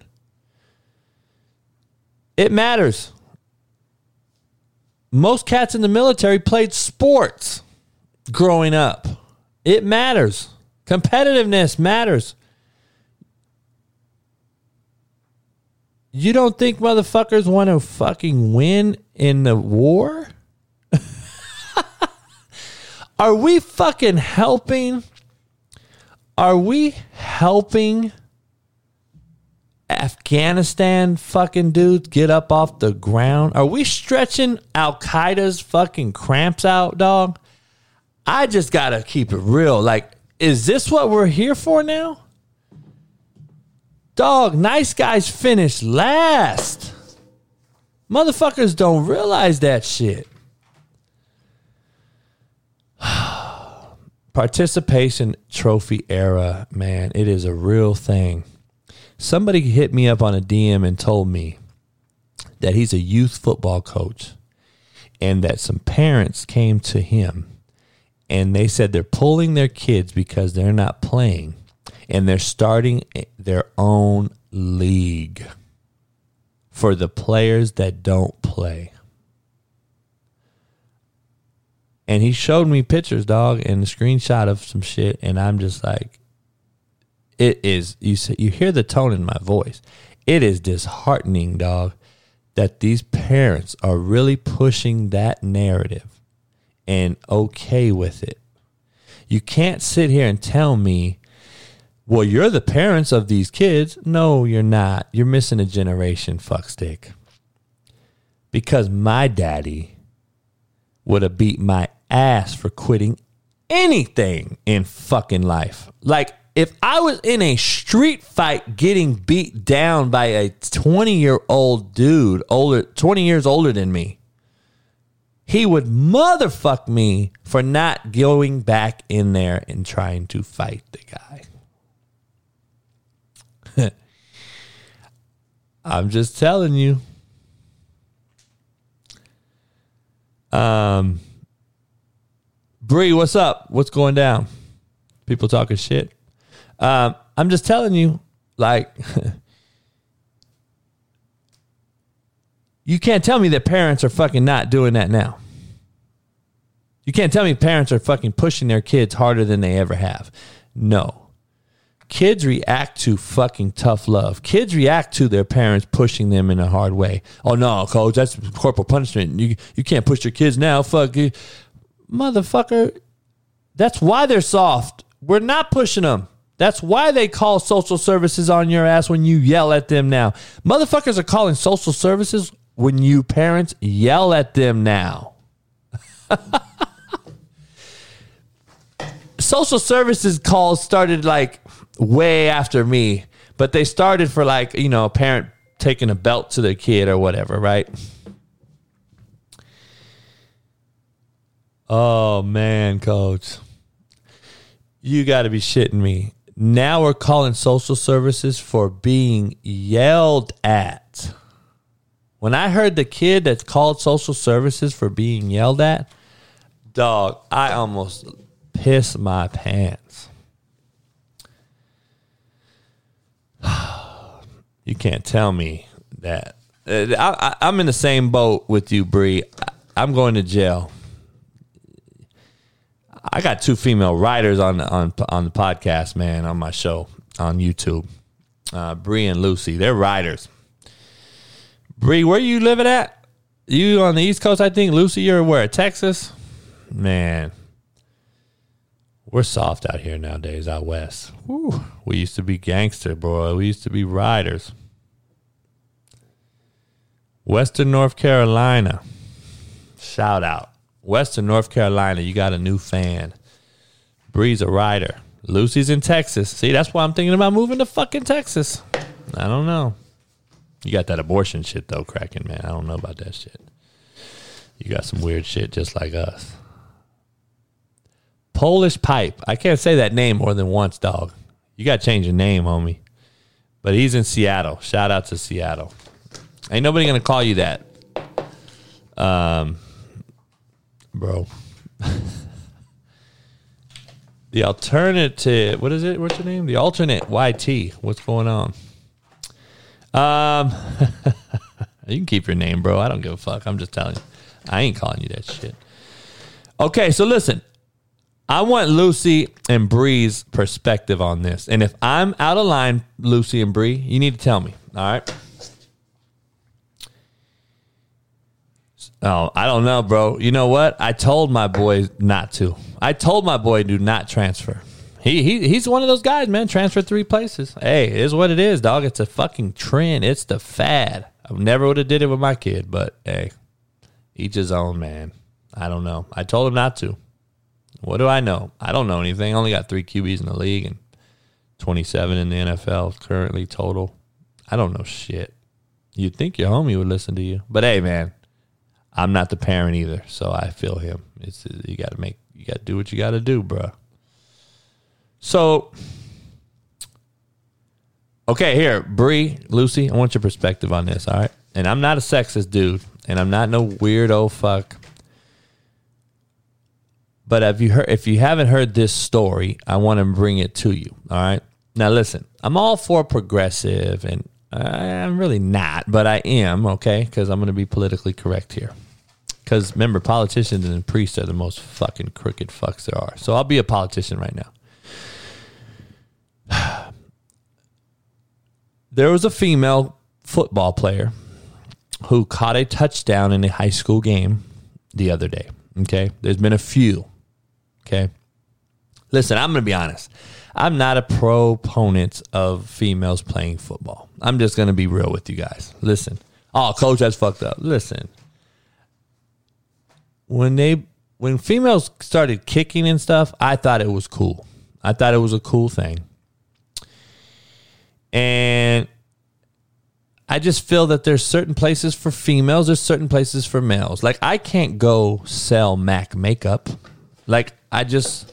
It matters. Most cats in the military played sports growing up. It matters. Competitiveness matters. You don't think motherfuckers want to fucking win in the war? Are we fucking helping? Are we helping Afghanistan fucking dudes get up off the ground? Are we stretching Al Qaeda's fucking cramps out, dog? I just gotta keep it real. Like, is this what we're here for now? Dog, nice guys finish last. Motherfuckers don't realize that shit. Participation trophy era, man, it is a real thing. Somebody hit me up on a DM and told me that he's a youth football coach and that some parents came to him and they said they're pulling their kids because they're not playing and they're starting their own league for the players that don't play. And he showed me pictures, dog, and a screenshot of some shit, and I'm just like, it is. You see, you hear the tone in my voice. It is disheartening, dog, that these parents are really pushing that narrative and okay with it. You can't sit here and tell me, well, you're the parents of these kids. No, you're not. You're missing a generation, fuckstick. Because my daddy would have beat my ass for quitting anything in fucking life. Like, if I was in a street fight getting beat down by a 20 year old dude, older, 20 years older than me, he would motherfuck me for not going back in there and trying to fight the guy. I'm just telling you. Um, Bree, what's up? What's going down? People talking shit. Um, I'm just telling you, like, You can't tell me that parents are fucking not doing that now. You can't tell me parents are fucking pushing their kids harder than they ever have. No. Kids react to fucking tough love. Kids react to their parents pushing them in a hard way. Oh no, coach, that's corporal punishment. You you can't push your kids now. Fuck you. Motherfucker. That's why they're soft. We're not pushing them. That's why they call social services on your ass when you yell at them now. Motherfuckers are calling social services when you parents yell at them now. Social services calls started like way after me, but they started for like, you know, a parent taking a belt to their kid or whatever, right? Oh man, coach. You got to be shitting me. Now we're calling social services for being yelled at. When I heard the kid that's called social services for being yelled at, dog, I almost pissed my pants. you can't tell me that. Uh, I, am in the same boat with you, Bree. I'm going to jail. I got two female writers on on on the podcast, man, on my show on YouTube. Uh, Bree and Lucy, they're writers. Bree, where you living at? You on the East Coast, I think. Lucy, you're where? Texas? Man, we're soft out here nowadays, out west. Whew. We used to be gangster, bro. We used to be riders. Western North Carolina. Shout out. Western North Carolina, you got a new fan. Bree's a rider. Lucy's in Texas. See, that's why I'm thinking about moving to fucking Texas. I don't know. You got that abortion shit though, cracking man. I don't know about that shit. You got some weird shit just like us. Polish pipe. I can't say that name more than once, dog. You got to change your name, homie. But he's in Seattle. Shout out to Seattle. Ain't nobody gonna call you that, um, bro. the alternative. What is it? What's your name? The alternate YT. What's going on? Um, you can keep your name, bro. I don't give a fuck. I'm just telling you. I ain't calling you that shit. Okay, so listen. I want Lucy and Bree's perspective on this. And if I'm out of line, Lucy and Bree, you need to tell me. All right. Oh, I don't know, bro. You know what? I told my boy not to. I told my boy do not transfer. He, he he's one of those guys, man. Transfer three places. Hey, it is what it is, dog. It's a fucking trend. It's the fad. I never would have did it with my kid, but hey, each his own, man. I don't know. I told him not to. What do I know? I don't know anything. Only got three QBs in the league and 27 in the NFL currently total. I don't know shit. You'd think your homie would listen to you. But hey, man, I'm not the parent either, so I feel him. It's you got to make you got to do what you got to do, bro. So, okay, here, Bree, Lucy, I want your perspective on this. All right, and I'm not a sexist dude, and I'm not no weirdo fuck. But if you heard, if you haven't heard this story, I want to bring it to you. All right. Now listen, I'm all for progressive, and uh, I'm really not, but I am okay because I'm going to be politically correct here. Because remember, politicians and priests are the most fucking crooked fucks there are. So I'll be a politician right now. there was a female football player who caught a touchdown in a high school game the other day. Okay. There's been a few. Okay. Listen, I'm going to be honest. I'm not a proponent of females playing football. I'm just going to be real with you guys. Listen. Oh, coach, that's fucked up. Listen. When they when females started kicking and stuff, I thought it was cool. I thought it was a cool thing. And I just feel that there's certain places for females, there's certain places for males. Like I can't go sell Mac makeup. Like I just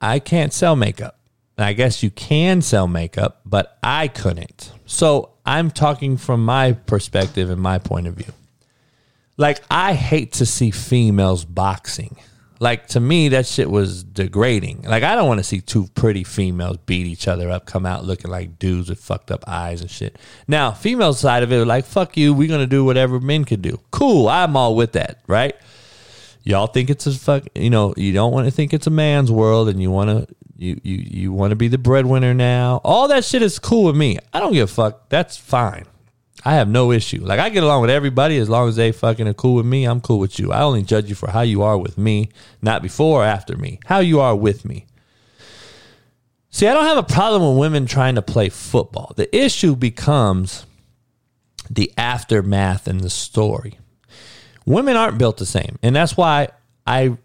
I can't sell makeup. I guess you can sell makeup, but I couldn't. So I'm talking from my perspective and my point of view. Like, I hate to see females boxing. Like, to me, that shit was degrading. Like, I don't want to see two pretty females beat each other up, come out looking like dudes with fucked up eyes and shit. Now, female side of it, like, fuck you, we're going to do whatever men could do. Cool, I'm all with that, right? y'all think it's a fuck you know you don't want to think it's a man's world and you want to you you you want to be the breadwinner now. All that shit is cool with me. I don't give a fuck. That's fine. I have no issue. Like i get along with everybody as long as they fucking are cool with me. I'm cool with you. I only judge you for how you are with me not before or after me. How you are with me. See i don't have a problem with women trying to play football. The issue becomes the aftermath and the story. Women aren't built the same. And that's why I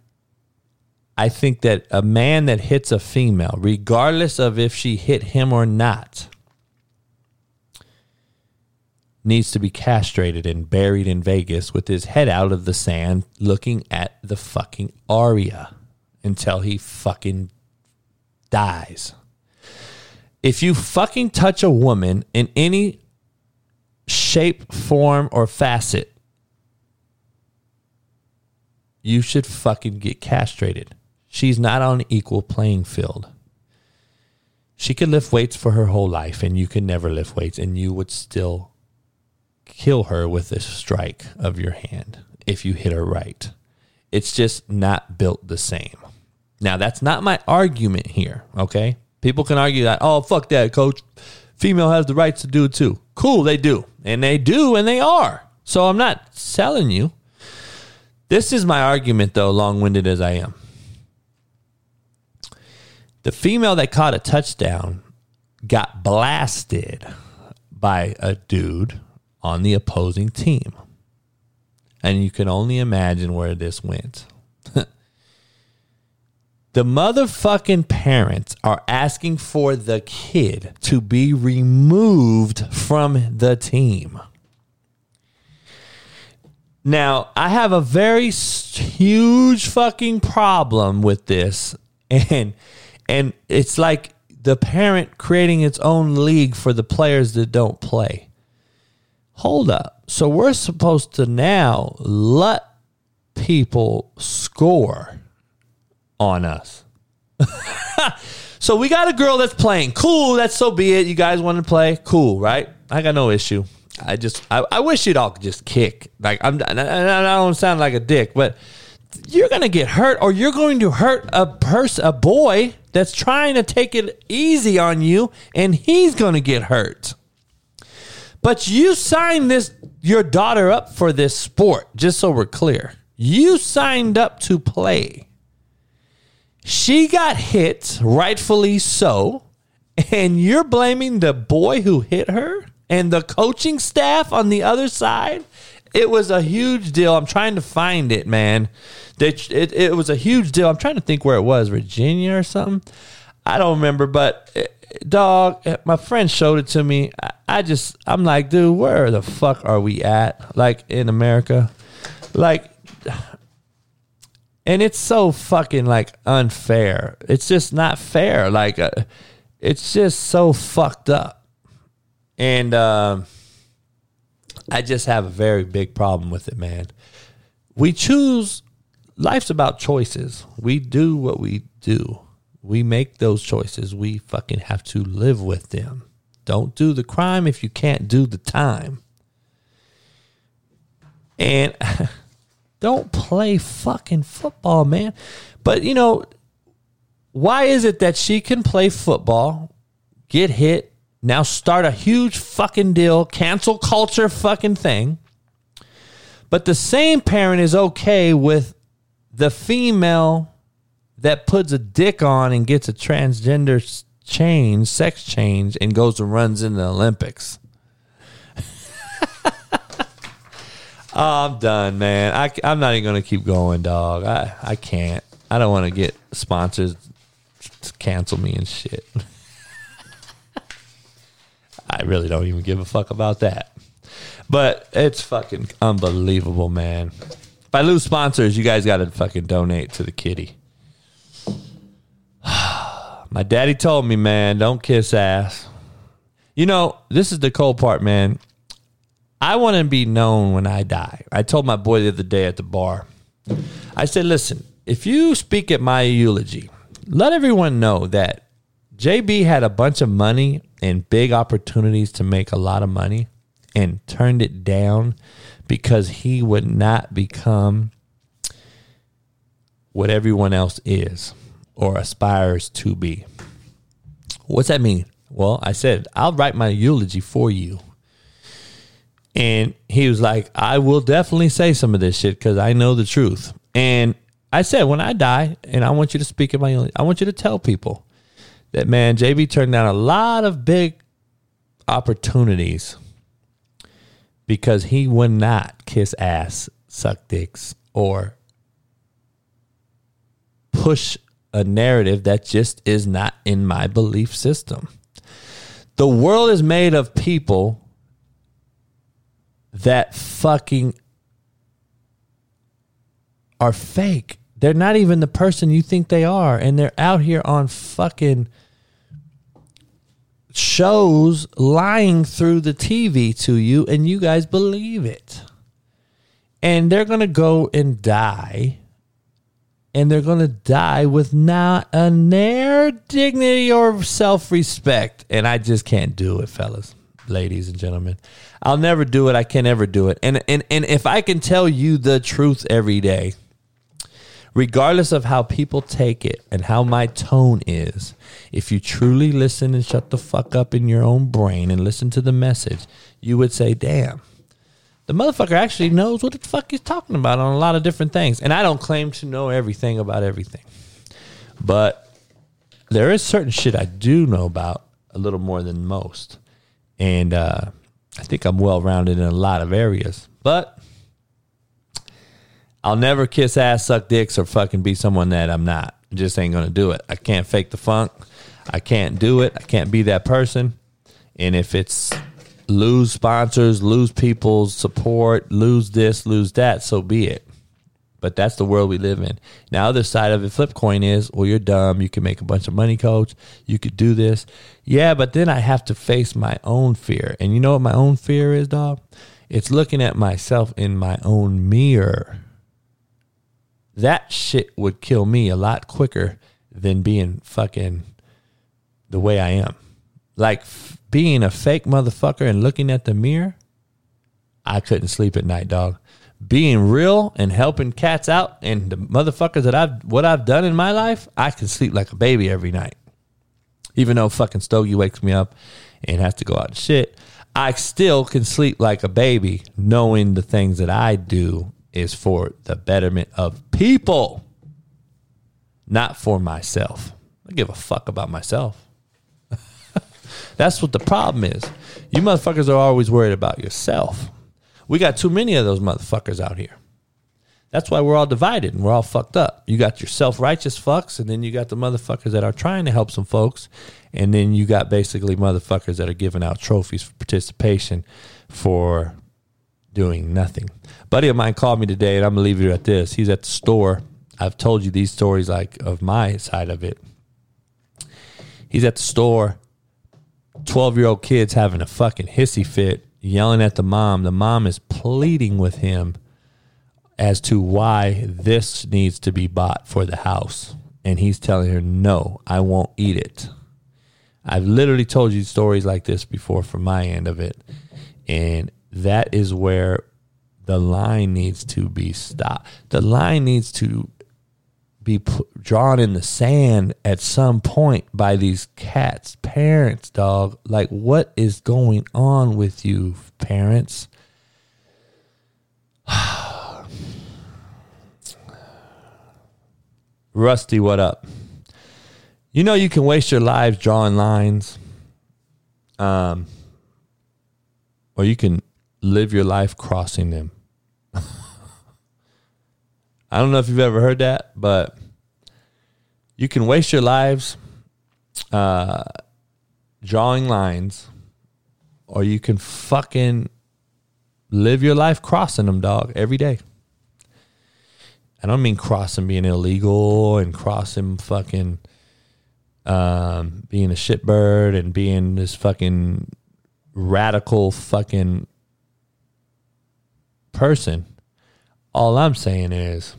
I think that a man that hits a female, regardless of if she hit him or not, needs to be castrated and buried in Vegas with his head out of the sand looking at the fucking aria until he fucking dies. If you fucking touch a woman in any shape, form, or facet, you should fucking get castrated. She's not on equal playing field. She could lift weights for her whole life, and you could never lift weights, and you would still kill her with a strike of your hand if you hit her right. It's just not built the same. Now, that's not my argument here, okay? People can argue that, oh, fuck that, coach. Female has the rights to do it too. Cool, they do. And they do, and they are. So I'm not selling you. This is my argument, though, long winded as I am. The female that caught a touchdown got blasted by a dude on the opposing team. And you can only imagine where this went. the motherfucking parents are asking for the kid to be removed from the team. Now, I have a very huge fucking problem with this and and it's like the parent creating its own league for the players that don't play. Hold up. So we're supposed to now let people score on us. so we got a girl that's playing. Cool, that's so be it. You guys want to play? Cool, right? I got no issue. I just I, I wish you'd all just kick. Like I'm I don't sound like a dick, but you're gonna get hurt or you're going to hurt a person a boy that's trying to take it easy on you and he's gonna get hurt. But you signed this your daughter up for this sport, just so we're clear. You signed up to play. She got hit, rightfully so, and you're blaming the boy who hit her? and the coaching staff on the other side It was a huge deal. I'm trying to find it, man. It, it, it was a huge deal. I'm trying to think where it was, Virginia or something. I don't remember, but eh, dog, eh, my friend showed it to me. I, I just, I'm like, dude, where the fuck are we at? Like in America, like, and it's so fucking like unfair. It's just not fair. Like, uh, it's just so fucked up, and. Uh, I just have a very big problem with it, man. We choose, life's about choices. We do what we do. We make those choices. We fucking have to live with them. Don't do the crime if you can't do the time. And don't play fucking football, man. But, you know, why is it that she can play football, get hit, now start a huge fucking deal, cancel culture fucking thing. But the same parent is okay with the female that puts a dick on and gets a transgender change, sex change, and goes and runs in the Olympics. I'm done, man. I, I'm not even going to keep going, dog. I, I can't. I don't want to get sponsors to cancel me and shit. I really don't even give a fuck about that. But it's fucking unbelievable, man. If I lose sponsors, you guys got to fucking donate to the kitty. My daddy told me, man, don't kiss ass. You know, this is the cold part, man. I want to be known when I die. I told my boy the other day at the bar, I said, listen, if you speak at my eulogy, let everyone know that JB had a bunch of money and big opportunities to make a lot of money and turned it down because he would not become what everyone else is or aspires to be. What's that mean? Well, I said, I'll write my eulogy for you. And he was like, I will definitely say some of this shit because I know the truth. And I said, when I die, and I want you to speak at my eulogy, I want you to tell people that man, JB turned down a lot of big opportunities because he would not kiss ass, suck dicks, or push a narrative that just is not in my belief system. The world is made of people that fucking are fake. They're not even the person you think they are. And they're out here on fucking shows lying through the TV to you, and you guys believe it. And they're going to go and die. And they're going to die with not a near dignity or self respect. And I just can't do it, fellas, ladies and gentlemen. I'll never do it. I can never do it. And, and, and if I can tell you the truth every day, regardless of how people take it and how my tone is, if you truly listen and shut the fuck up in your own brain and listen to the message, you would say, damn, the motherfucker actually knows what the fuck he's talking about on a lot of different things. And I don't claim to know everything about everything. But there is certain shit I do know about a little more than most. And uh, I think I'm well rounded in a lot of areas. But I'll never kiss ass, suck dicks, or fucking be someone that I'm not. just ain't gonna do it. I can't fake the funk. I can't do it. I can't be that person. And if it's lose sponsors, lose people's support, lose this, lose that, so be it. But that's the world we live in. Now, other side of it, flip coin is, well, you're dumb. You can make a bunch of money, coach. You could do this. Yeah, but then I have to face my own fear. And you know what my own fear is, dog? It's looking at myself in my own mirror that shit would kill me a lot quicker than being fucking the way I am. Like f- being a fake motherfucker and looking at the mirror, I couldn't sleep at night, dog. Being real and helping cats out and the motherfuckers that I've what I've done in my life, I can sleep like a baby every night. Even though fucking Stogie wakes me up and has to go out and shit, I still can sleep like a baby knowing the things that I do is for the betterment of people, not for myself. I give a fuck about myself. That's what the problem is. You motherfuckers are always worried about yourself. We got too many of those motherfuckers out here. That's why we're all divided and we're all fucked up. You got your self righteous fucks, and then you got the motherfuckers that are trying to help some folks, and then you got basically motherfuckers that are giving out trophies for participation for doing nothing. buddy of mine called me today, and I'm gonna leave you at this. He's at the store. I've told you these stories like of my side of it. He's at the store. Twelve year old kid's having a fucking hissy fit, yelling at the mom. The mom is pleading with him as to why this needs to be bought for the house. And he's telling her, no, I won't eat it. I've literally told you stories like this before from my end of it. And that is where the line needs to be stopped. The line needs to be drawn in the sand at some point by these cats' parents, dog. Like, what is going on with you, parents? Rusty, what up? You know you can waste your lives drawing lines. Um or you can live your life crossing them. I don't know if you've ever heard that, but you can waste your lives uh, drawing lines, or you can fucking live your life crossing them, dog, every day. I don't mean crossing being illegal and crossing fucking um, being a shitbird and being this fucking radical fucking person. All I'm saying is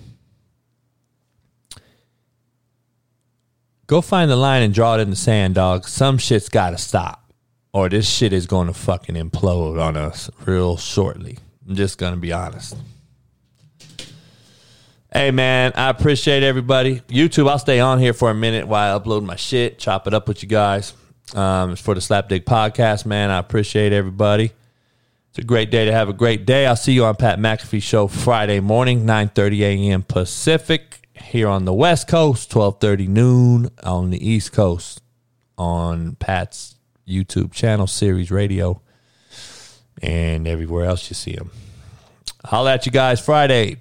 go find the line and draw it in the sand, dog. Some shit's got to stop, or this shit is going to fucking implode on us real shortly. I'm just going to be honest. Hey man, I appreciate everybody. YouTube, I'll stay on here for a minute while I upload my shit, chop it up with you guys. Um, it's for the Slapdick podcast, man. I appreciate everybody. It's a great day to have a great day. I'll see you on Pat McAfee Show Friday morning, 9.30 a.m. Pacific here on the West Coast, 12.30 noon on the East Coast on Pat's YouTube channel, Sirius Radio, and everywhere else you see him. Holla at you guys Friday.